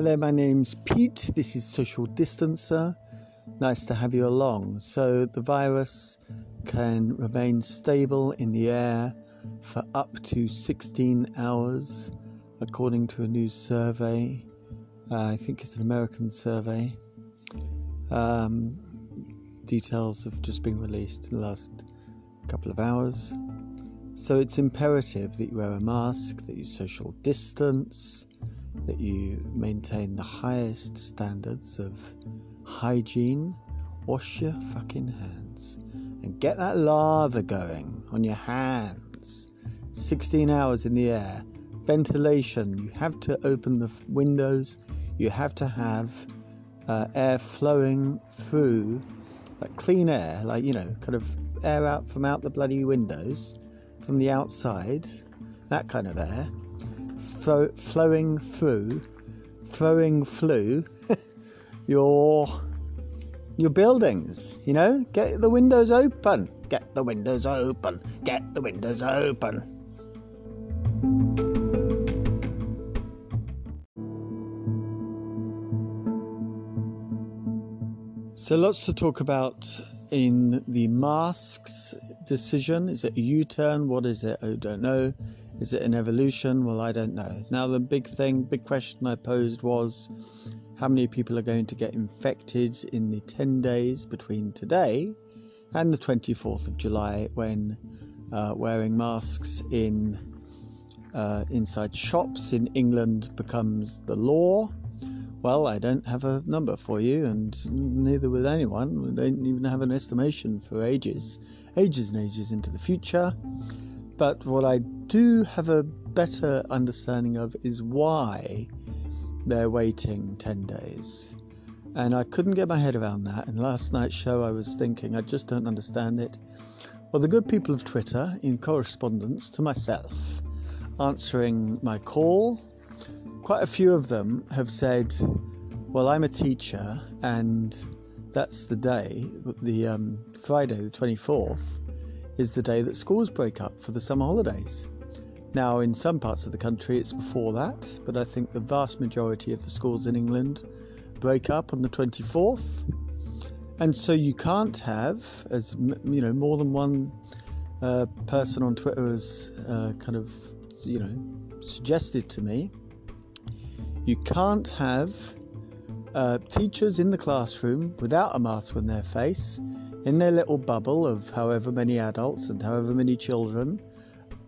There, my name's Pete. This is Social Distancer. Nice to have you along. So, the virus can remain stable in the air for up to 16 hours, according to a new survey. Uh, I think it's an American survey. Um, details have just been released in the last couple of hours. So, it's imperative that you wear a mask, that you social distance that you maintain the highest standards of hygiene. Wash your fucking hands and get that lather going on your hands. 16 hours in the air. Ventilation. You have to open the windows. You have to have uh, air flowing through, like clean air, like, you know, kind of air out from out the bloody windows, from the outside, that kind of air flowing through, throwing flu your your buildings. You know, get the windows open. Get the windows open. Get the windows open. So, lots to talk about in the masks decision. Is it a U turn? What is it? I don't know. Is it an evolution? Well, I don't know. Now, the big thing, big question I posed was how many people are going to get infected in the 10 days between today and the 24th of July when uh, wearing masks in uh, inside shops in England becomes the law. Well, I don't have a number for you, and neither will anyone. We don't even have an estimation for ages, ages and ages into the future. But what I do have a better understanding of is why they're waiting 10 days. And I couldn't get my head around that. And last night's show, I was thinking, I just don't understand it. Well, the good people of Twitter, in correspondence to myself, answering my call, quite a few of them have said, Well, I'm a teacher, and that's the day, the um, Friday, the 24th, is the day that schools break up for the summer holidays. Now, in some parts of the country, it's before that, but I think the vast majority of the schools in England break up on the 24th. And so you can't have, as you know, more than one uh, person on Twitter has uh, kind of, you know, suggested to me you can't have uh, teachers in the classroom without a mask on their face, in their little bubble of however many adults and however many children.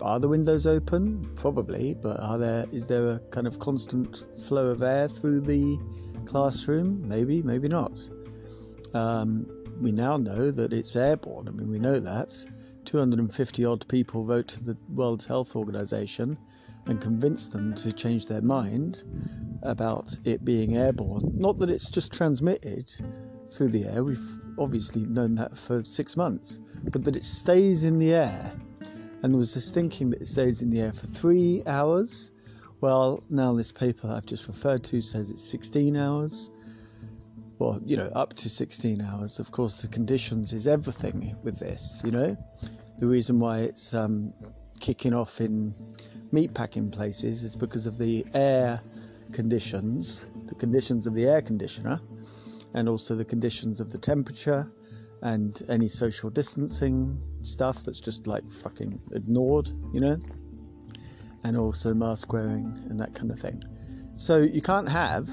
Are the windows open? Probably, but are there? Is there a kind of constant flow of air through the classroom? Maybe, maybe not. Um, we now know that it's airborne. I mean, we know that. 250 odd people wrote to the World Health Organization and convinced them to change their mind about it being airborne. Not that it's just transmitted through the air, we've obviously known that for six months, but that it stays in the air. And there was this thinking that it stays in the air for three hours. Well, now this paper I've just referred to says it's 16 hours. Well, you know, up to 16 hours. Of course, the conditions is everything with this, you know. The reason why it's um, kicking off in meatpacking places is because of the air conditions, the conditions of the air conditioner, and also the conditions of the temperature and any social distancing stuff that's just like fucking ignored, you know, and also mask wearing and that kind of thing. So you can't have,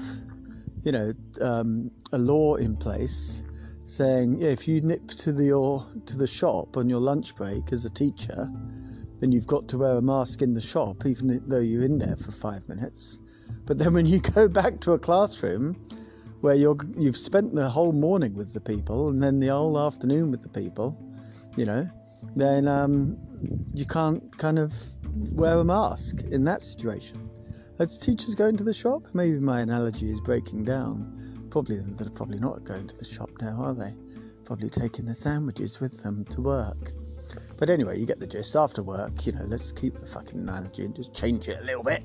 you know, um, a law in place saying, yeah, if you nip to the or to the shop on your lunch break as a teacher then you've got to wear a mask in the shop, even though you're in there for five minutes. But then when you go back to a classroom where you're, you've spent the whole morning with the people and then the whole afternoon with the people, you know, then um, you can't kind of wear a mask in that situation. As teachers going to the shop, maybe my analogy is breaking down. Probably they're probably not going to the shop now, are they? Probably taking the sandwiches with them to work. But anyway, you get the gist. After work, you know, let's keep the fucking analogy and just change it a little bit.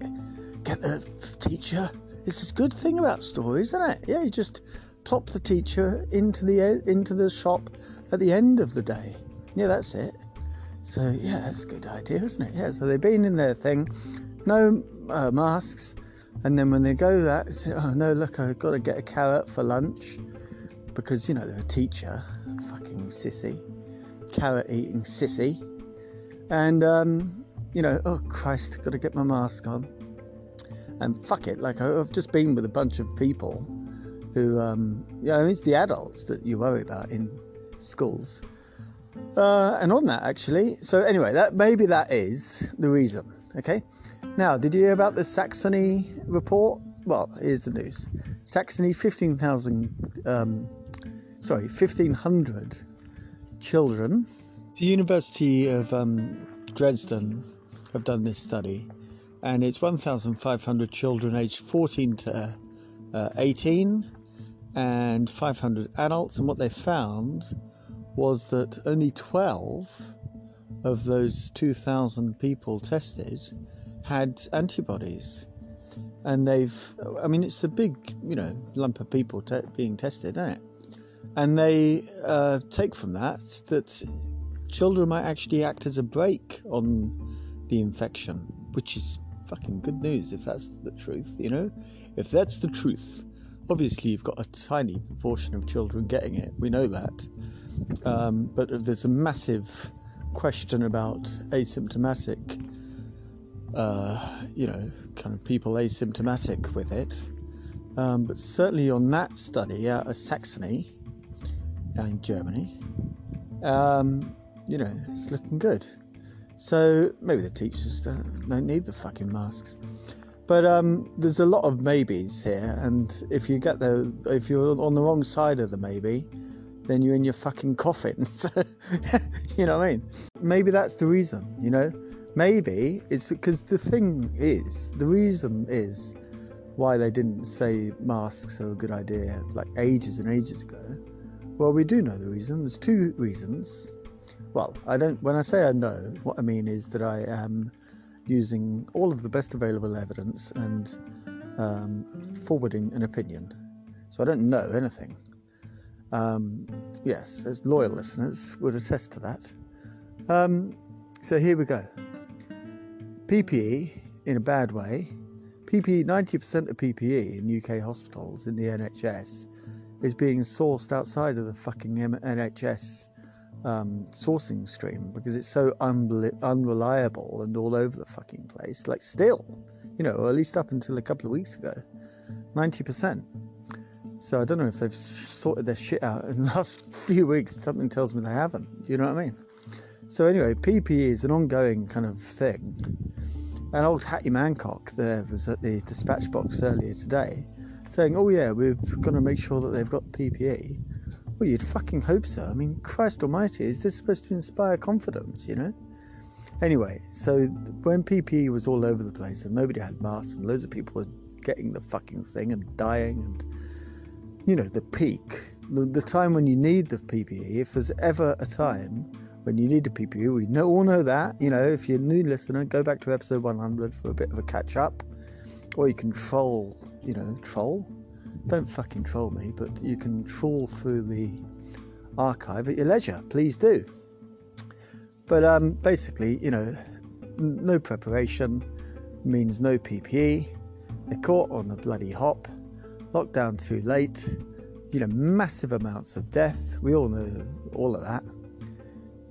Get the teacher. This is a good thing about stories, isn't it? Yeah, you just plop the teacher into the into the shop at the end of the day. Yeah, that's it. So yeah, that's a good idea, isn't it? Yeah. So they've been in their thing, no uh, masks, And then when they go that, say, oh no, look, I've got to get a carrot for lunch because you know they're a teacher, fucking sissy, carrot eating sissy, and um, you know, oh Christ, got to get my mask on. And fuck it, like I've just been with a bunch of people who, um, yeah, it's the adults that you worry about in schools. Uh, and on that, actually, so anyway, that maybe that is the reason. Okay. Now, did you hear about the Saxony report? Well, here's the news. Saxony, fifteen thousand, um, sorry, fifteen hundred children. The University of um, Dresden have done this study, and it's 1,500 children aged 14 to uh, 18 and 500 adults. And what they found was that only 12 of those 2,000 people tested had antibodies. And they've, I mean, it's a big, you know, lump of people te- being tested, isn't it? And they uh, take from that that children might actually act as a brake on the infection, which is fucking good news if that's the truth, you know? If that's the truth, obviously you've got a tiny proportion of children getting it, we know that. Um, but there's a massive question about asymptomatic, uh, you know, kind of people asymptomatic with it. Um, but certainly on that study out of Saxony in Germany, um, you know, it's looking good. So maybe the teachers don't, don't need the fucking masks. But um, there's a lot of maybes here, and if you get the, if you're on the wrong side of the maybe, then you're in your fucking coffin. You know what I mean? Maybe that's the reason. You know, maybe it's because the thing is, the reason is why they didn't say masks are a good idea like ages and ages ago. Well, we do know the reason. There's two reasons. Well, I don't. When I say I know, what I mean is that I am using all of the best available evidence and um, forwarding an opinion. So I don't know anything. Um, yes, as loyal listeners would attest to that. Um, so here we go. PPE in a bad way. PPE, 90% of PPE in UK hospitals in the NHS is being sourced outside of the fucking NHS um, sourcing stream because it's so unreliable and all over the fucking place. Like, still, you know, or at least up until a couple of weeks ago, 90%. So I don't know if they've sorted their shit out in the last few weeks. Something tells me they haven't. Do you know what I mean? So anyway, PPE is an ongoing kind of thing. And old Hattie Mancock there was at the dispatch box earlier today saying, oh yeah, we're going to make sure that they've got PPE. Well, you'd fucking hope so. I mean, Christ Almighty, is this supposed to inspire confidence, you know? Anyway, so when PPE was all over the place and nobody had masks and loads of people were getting the fucking thing and dying and, you know, the peak, the, the time when you need the PPE, if there's ever a time when you need a PPE, we know, all know that. You know, if you're a new listener, go back to episode 100 for a bit of a catch up. Or you can troll, you know, troll? Don't fucking troll me, but you can trawl through the archive at your leisure. Please do. But um, basically, you know, no preparation means no PPE. They're caught on the bloody hop, locked down too late. You know, massive amounts of death. We all know all of that.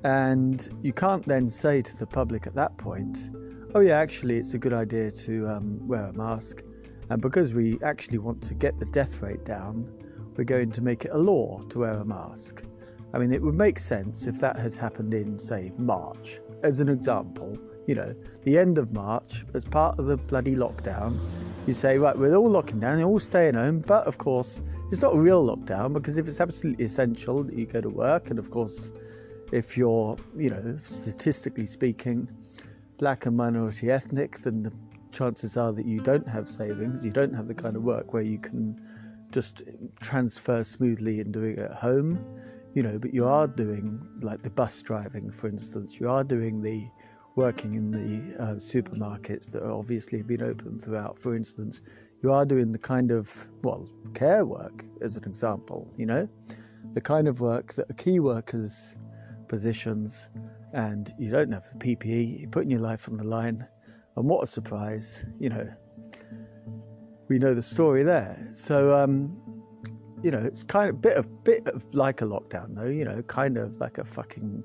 And you can't then say to the public at that point, oh, yeah, actually, it's a good idea to um, wear a mask and because we actually want to get the death rate down, we're going to make it a law to wear a mask. I mean, it would make sense if that had happened in, say, March, as an example. You know, the end of March, as part of the bloody lockdown, you say, right, we're all locking down, you're all staying home, but of course, it's not a real lockdown because if it's absolutely essential that you go to work, and of course, if you're, you know, statistically speaking, black and minority ethnic, then the chances are that you don't have savings, you don't have the kind of work where you can just transfer smoothly and doing it at home, you know, but you are doing like the bus driving, for instance, you are doing the working in the uh, supermarkets that are obviously been open throughout, for instance, you are doing the kind of, well, care work as an example, you know, the kind of work that a key workers positions and you don't have the PPE, you're putting your life on the line and what a surprise, you know. we know the story there. So, um, you know, it's kind of bit of bit of like a lockdown, though. You know, kind of like a fucking,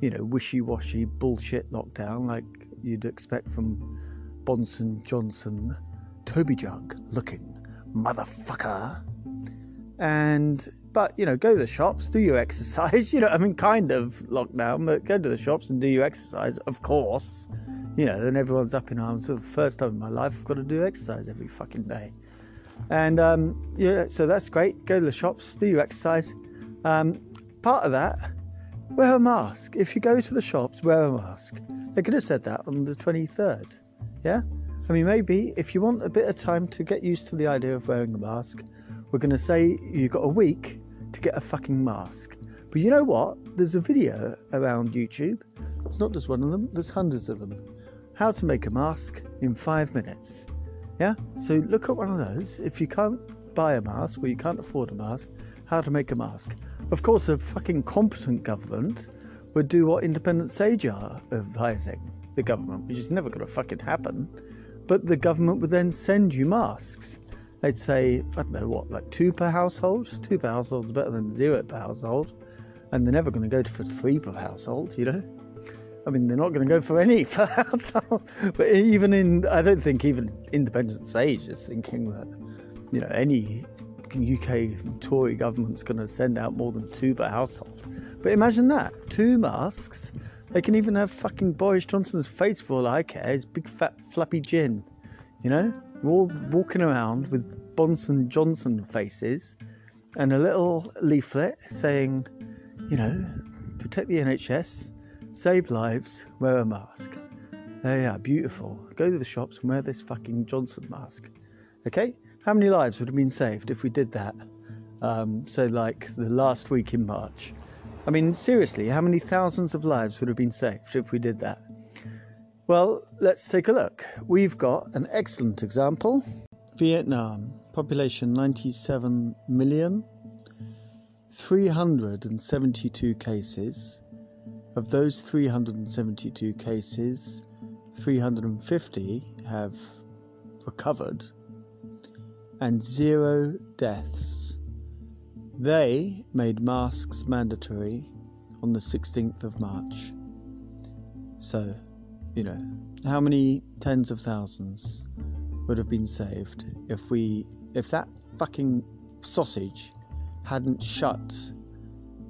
you know, wishy-washy bullshit lockdown, like you'd expect from Bonson Johnson, Toby Jug looking motherfucker. And but you know, go to the shops, do your exercise. You know, I mean, kind of lockdown, but go to the shops and do your exercise, of course. You know, then everyone's up in arms. For the first time in my life, I've got to do exercise every fucking day. And um, yeah, so that's great. Go to the shops, do your exercise. Um, part of that, wear a mask. If you go to the shops, wear a mask. They could have said that on the 23rd. Yeah? I mean, maybe if you want a bit of time to get used to the idea of wearing a mask, we're going to say you've got a week to get a fucking mask. But you know what? There's a video around YouTube. It's not just one of them, there's hundreds of them. How to make a mask in five minutes. Yeah? So look at one of those. If you can't buy a mask or you can't afford a mask, how to make a mask. Of course, a fucking competent government would do what Independent Sage are advising the government, which is never going to fucking happen. But the government would then send you masks. They'd say, I don't know what, like two per household? Two per household is better than zero per household. And they're never going to go for three per household, you know? I mean, they're not going to go for any. But even in, I don't think even Independent Sage is thinking that, you know, any UK Tory government's going to send out more than two per household. But imagine that two masks. They can even have fucking Boris Johnson's face for all I care, his big fat flappy gin. You know? We're all walking around with Bonson Johnson faces and a little leaflet saying, you know, protect the NHS, save lives, wear a mask. There you are, beautiful. Go to the shops and wear this fucking Johnson mask. Okay? How many lives would have been saved if we did that? Um, so, like the last week in March. I mean, seriously, how many thousands of lives would have been saved if we did that? Well, let's take a look. We've got an excellent example Vietnam, population 97 million, 372 cases. Of those 372 cases, 350 have recovered and zero deaths. They made masks mandatory on the 16th of March. So, you know, how many tens of thousands would have been saved if we if that fucking sausage hadn't shut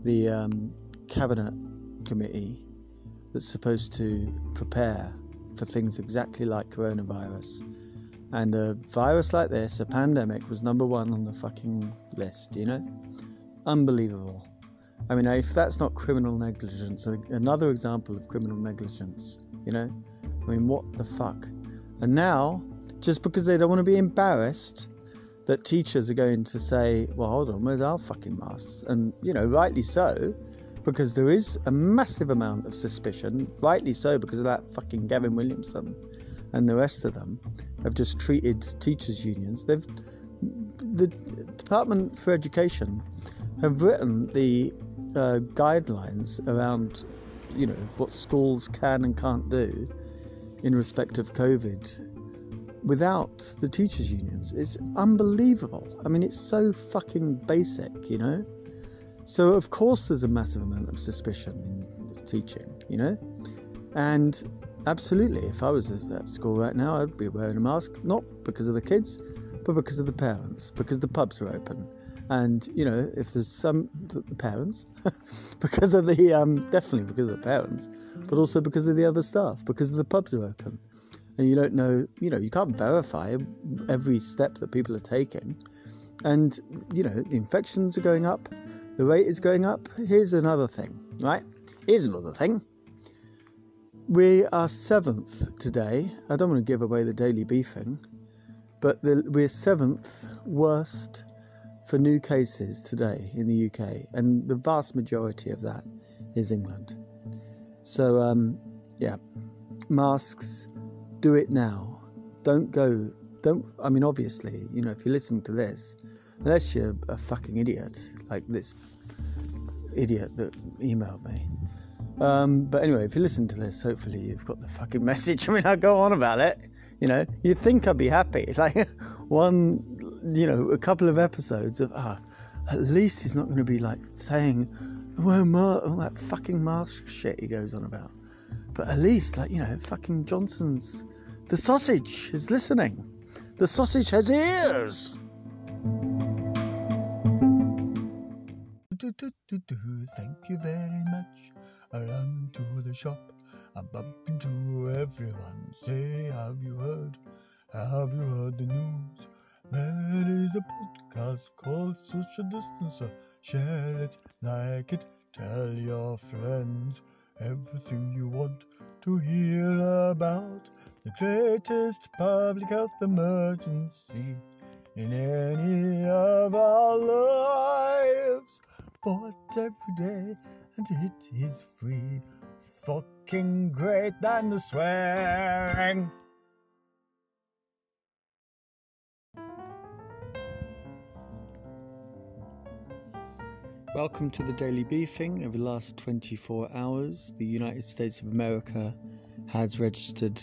the um, cabinet committee that's supposed to prepare for things exactly like coronavirus and a virus like this, a pandemic, was number one on the fucking list, you know? Unbelievable. I mean, if that's not criminal negligence, another example of criminal negligence, you know? I mean, what the fuck? And now, just because they don't want to be embarrassed, that teachers are going to say, well, hold on, where's our fucking masks? And, you know, rightly so, because there is a massive amount of suspicion, rightly so, because of that fucking Gavin Williamson and the rest of them have just treated teachers' unions. They've the Department for Education have written the uh, guidelines around, you know, what schools can and can't do in respect of COVID without the teachers' unions. It's unbelievable. I mean, it's so fucking basic, you know. So of course, there's a massive amount of suspicion in teaching, you know, and Absolutely. If I was at school right now, I'd be wearing a mask, not because of the kids, but because of the parents, because the pubs are open. And, you know, if there's some, the parents, because of the, um, definitely because of the parents, but also because of the other staff, because the pubs are open. And you don't know, you know, you can't verify every step that people are taking. And, you know, the infections are going up, the rate is going up. Here's another thing, right? Here's another thing we are seventh today. I don't want to give away the daily beefing, but the, we're seventh worst for new cases today in the UK, and the vast majority of that is England. So, um, yeah, masks, do it now. Don't go, don't, I mean, obviously, you know, if you're listening to this, unless you're a fucking idiot, like this idiot that emailed me, um, but anyway, if you listen to this, hopefully you've got the fucking message. I mean, I go on about it. You know, you'd think I'd be happy. Like one, you know, a couple of episodes of ah, at least he's not going to be like saying, well, all that fucking mask shit he goes on about. But at least, like you know, fucking Johnson's, the sausage is listening. The sausage has ears. Thank you very much. I run to the shop. I bump into everyone. Say, have you heard? Have you heard the news? There is a podcast called Social Distancer. Share it, like it, tell your friends everything you want to hear about the greatest public health emergency in any of our lives. Bought every day, and it is free. Fucking great than the swearing. Welcome to the Daily Beefing. Over the last 24 hours, the United States of America has registered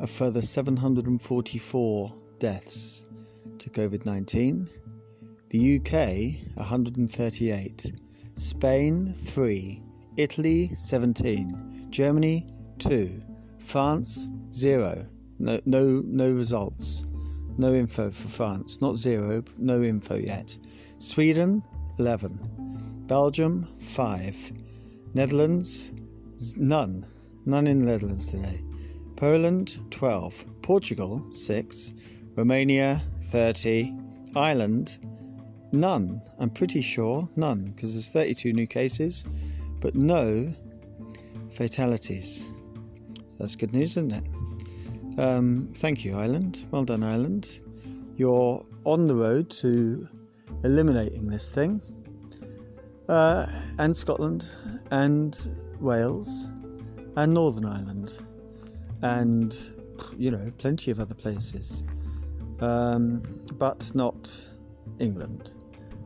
a further 744 deaths to COVID 19. The UK, 138. Spain, 3. Italy, 17. Germany, 2. France, 0. No, no, no results. No info for France. Not zero, no info yet. Sweden, 11. Belgium, 5. Netherlands, none. None in the Netherlands today. Poland, 12. Portugal, 6. Romania, 30. Ireland, none. I'm pretty sure none, because there's 32 new cases, but no fatalities. That's good news, isn't it? Um, thank you, Ireland. Well done, Ireland. You're on the road to eliminating this thing. Uh, and Scotland, and Wales, and Northern Ireland, and you know, plenty of other places. Um, but not England.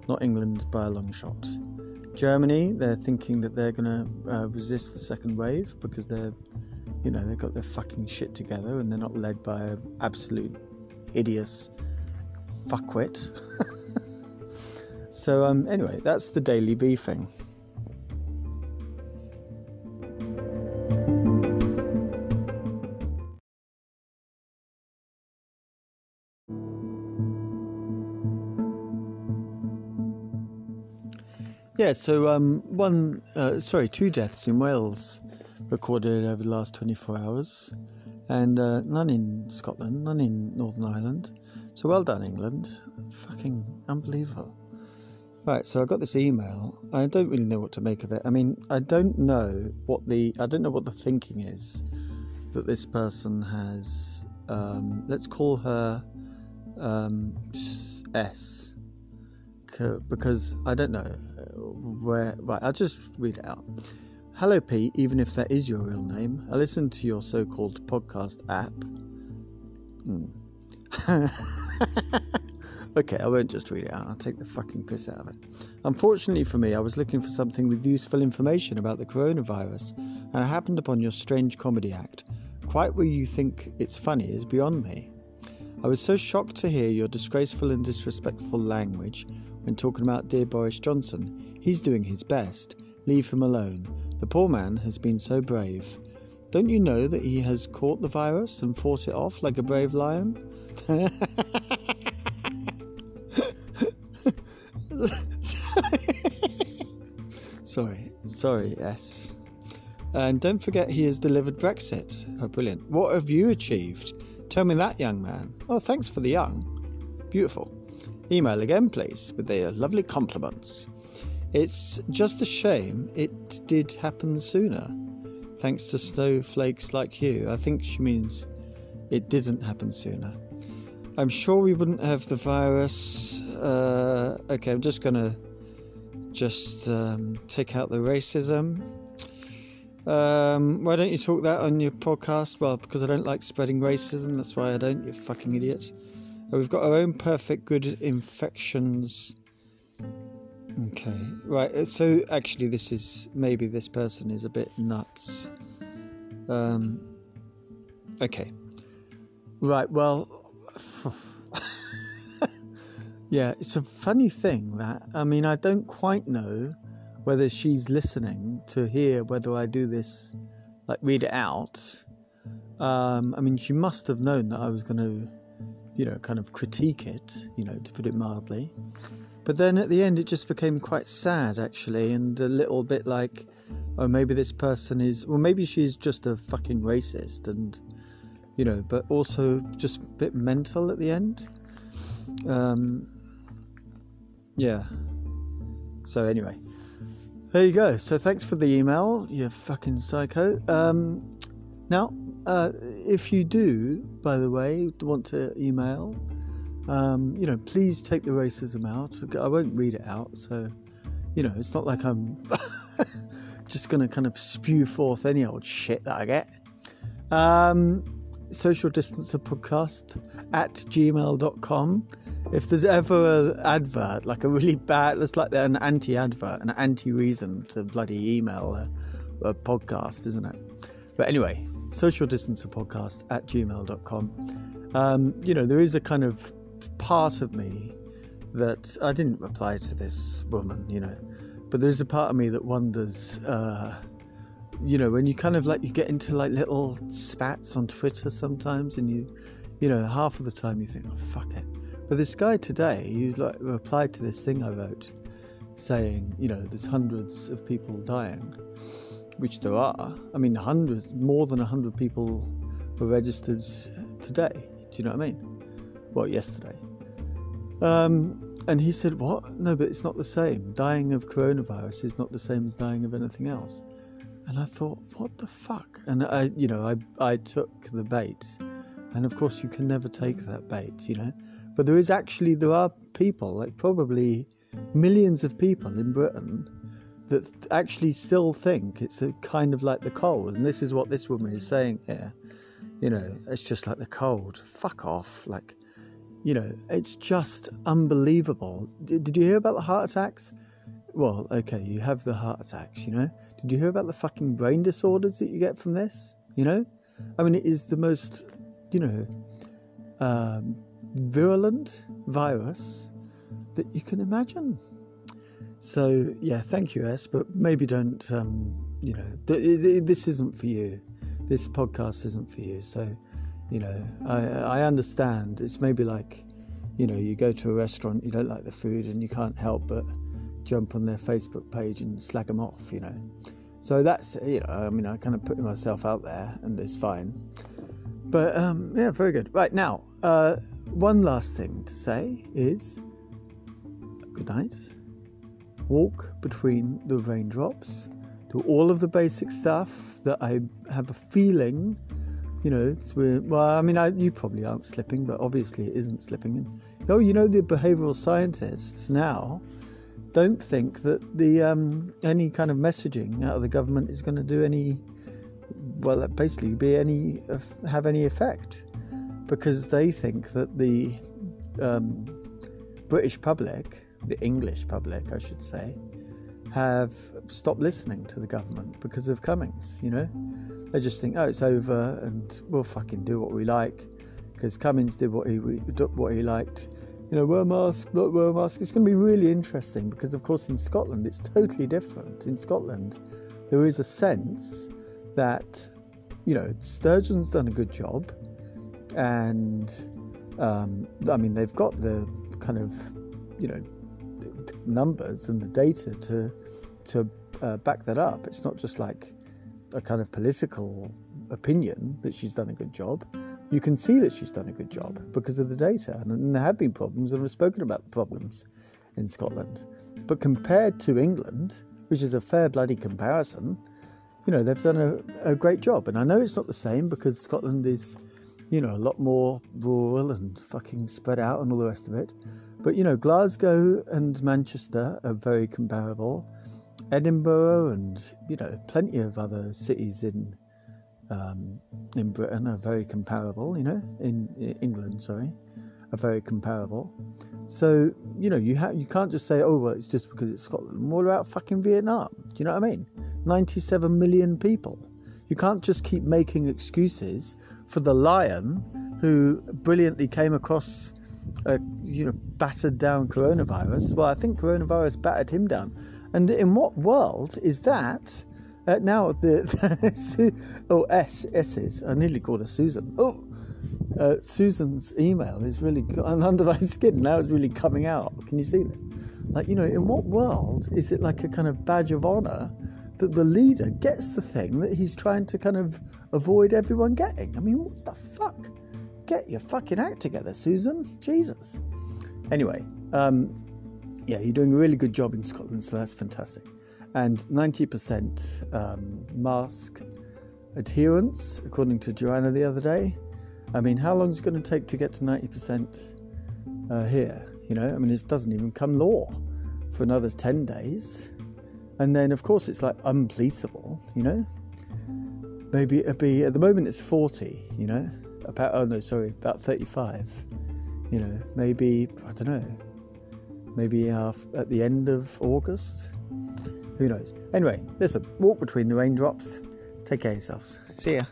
Not England by a long shot. Germany, they're thinking that they're going to uh, resist the second wave because they're, you know, they've got their fucking shit together and they're not led by an absolute hideous fuckwit. so, um, anyway, that's the daily beefing. Yeah, so um, one, uh, sorry, two deaths in Wales recorded over the last 24 hours, and uh, none in Scotland, none in Northern Ireland. So well done, England. Fucking unbelievable. Right, so I got this email. I don't really know what to make of it. I mean, I don't know what the I don't know what the thinking is that this person has. Um, let's call her um, S because I don't know uh, where. Right, I'll just read it out. Hello, Pete, even if that is your real name. I listened to your so called podcast app. Hmm. okay, I won't just read it out. I'll take the fucking piss out of it. Unfortunately for me, I was looking for something with useful information about the coronavirus, and I happened upon your strange comedy act. Quite where you think it's funny is beyond me. I was so shocked to hear your disgraceful and disrespectful language when talking about dear Boris Johnson. He's doing his best. Leave him alone. The poor man has been so brave. Don't you know that he has caught the virus and fought it off like a brave lion? sorry, yes. And don't forget he has delivered Brexit. Oh, brilliant. What have you achieved? Tell me that, young man. Oh, thanks for the young. Beautiful. Email again, please, with their lovely compliments. It's just a shame it did happen sooner. Thanks to snowflakes like you. I think she means it didn't happen sooner. I'm sure we wouldn't have the virus. Uh, okay, I'm just gonna just um, take out the racism. Um, why don't you talk that on your podcast? Well, because I don't like spreading racism. That's why I don't. You fucking idiot. Uh, we've got our own perfect good infections. Okay, right. Uh, so actually, this is maybe this person is a bit nuts. Um, okay. Right, well, yeah, it's a funny thing that, I mean, I don't quite know whether she's listening to hear whether I do this, like read it out. Um, I mean, she must have known that I was going to, you know, kind of critique it, you know, to put it mildly. But then at the end, it just became quite sad, actually, and a little bit like, oh, maybe this person is, well, maybe she's just a fucking racist, and, you know, but also just a bit mental at the end. Um, yeah. So, anyway, there you go. So, thanks for the email, you fucking psycho. Um, now, uh, if you do, by the way, want to email, um, you know, please take the racism out. I won't read it out, so you know, it's not like I'm just going to kind of spew forth any old shit that I get. Um, social distancer podcast at gmail.com. If there's ever an advert, like a really bad, it's like an anti advert, an anti reason to bloody email a, a podcast, isn't it? But anyway, social distancer podcast at gmail.com. Um, you know, there is a kind of part of me that I didn't reply to this woman, you know, but there's a part of me that wonders, uh, you know, when you kind of like you get into like little spats on Twitter sometimes, and you, you know, half of the time you think, oh fuck it. But this guy today, he like replied to this thing I wrote, saying, you know, there's hundreds of people dying, which there are. I mean, hundreds, more than hundred people were registered today. Do you know what I mean? Well, yesterday. Um, and he said, What? No, but it's not the same. Dying of coronavirus is not the same as dying of anything else. And I thought, What the fuck? And I, you know, I, I took the bait. And of course, you can never take that bait, you know. But there is actually, there are people, like probably millions of people in Britain, that actually still think it's a kind of like the cold. And this is what this woman is saying here. You know, it's just like the cold. Fuck off. Like, you know, it's just unbelievable. Did, did you hear about the heart attacks? Well, okay, you have the heart attacks, you know. Did you hear about the fucking brain disorders that you get from this? You know, I mean, it is the most, you know, um, virulent virus that you can imagine. So yeah, thank you, S. But maybe don't. Um, you know, th- this isn't for you. This podcast isn't for you. So you know, I, I understand. It's maybe like, you know, you go to a restaurant, you don't like the food, and you can't help but jump on their Facebook page and slag them off, you know. So that's, you know, I mean, I kind of put myself out there, and it's fine. But um, yeah, very good. Right now, uh, one last thing to say is good night. Walk between the raindrops. Do all of the basic stuff that I have a feeling you know. Well, I mean, I, you probably aren't slipping, but obviously it isn't slipping. Oh, you know, the behavioural scientists now don't think that the um, any kind of messaging out of the government is going to do any, well, basically be any have any effect, because they think that the um, British public, the English public, I should say, have stopped listening to the government because of Cummings. You know they just think, oh, it's over, and we'll fucking do what we like because Cummings did what he what he liked. You know, wear mask, not wear mask. It's going to be really interesting because, of course, in Scotland it's totally different. In Scotland, there is a sense that you know Sturgeon's done a good job, and um, I mean they've got the kind of you know numbers and the data to to uh, back that up. It's not just like a kind of political opinion that she's done a good job, you can see that she's done a good job because of the data. And, there have been problems, and we've spoken about the problems in Scotland. But compared to England, which is a fair bloody comparison, you know, they've done a, a great job. And I know it's not the same because Scotland is, you know, a lot more rural and fucking spread out and all the rest of it. But, you know, Glasgow and Manchester are very comparable. Edinburgh and you know plenty of other cities in um, in Britain are very comparable. You know, in, in, England, sorry, are very comparable. So you know you ha- you can't just say oh well it's just because it's Scotland. What about fucking Vietnam? Do you know what I mean? Ninety-seven million people. You can't just keep making excuses for the lion who brilliantly came across, a, you know, battered down coronavirus. Well, I think coronavirus battered him down. And in what world is that? Uh, now the, oh S S's I nearly called her Susan. Oh, uh, Susan's email is really under my skin now. It's really coming out. Can you see this? Like you know, in what world is it like a kind of badge of honor that the leader gets the thing that he's trying to kind of avoid everyone getting? I mean, what the fuck? Get your fucking act together, Susan. Jesus. Anyway, um, yeah, you're doing a really good job in Scotland, so that's fantastic. And 90% um, mask adherence, according to Joanna the other day. I mean, how long is it going to take to get to 90% uh, here? You know, I mean, it doesn't even come law for another 10 days. And then, of course, it's like unpoliceable, you know? Maybe it'll be, at the moment, it's 40, you know? About, oh no, sorry, about 35. You know, maybe, I don't know, maybe uh, at the end of August. Who knows? Anyway, listen, walk between the raindrops. Take care of yourselves. See ya.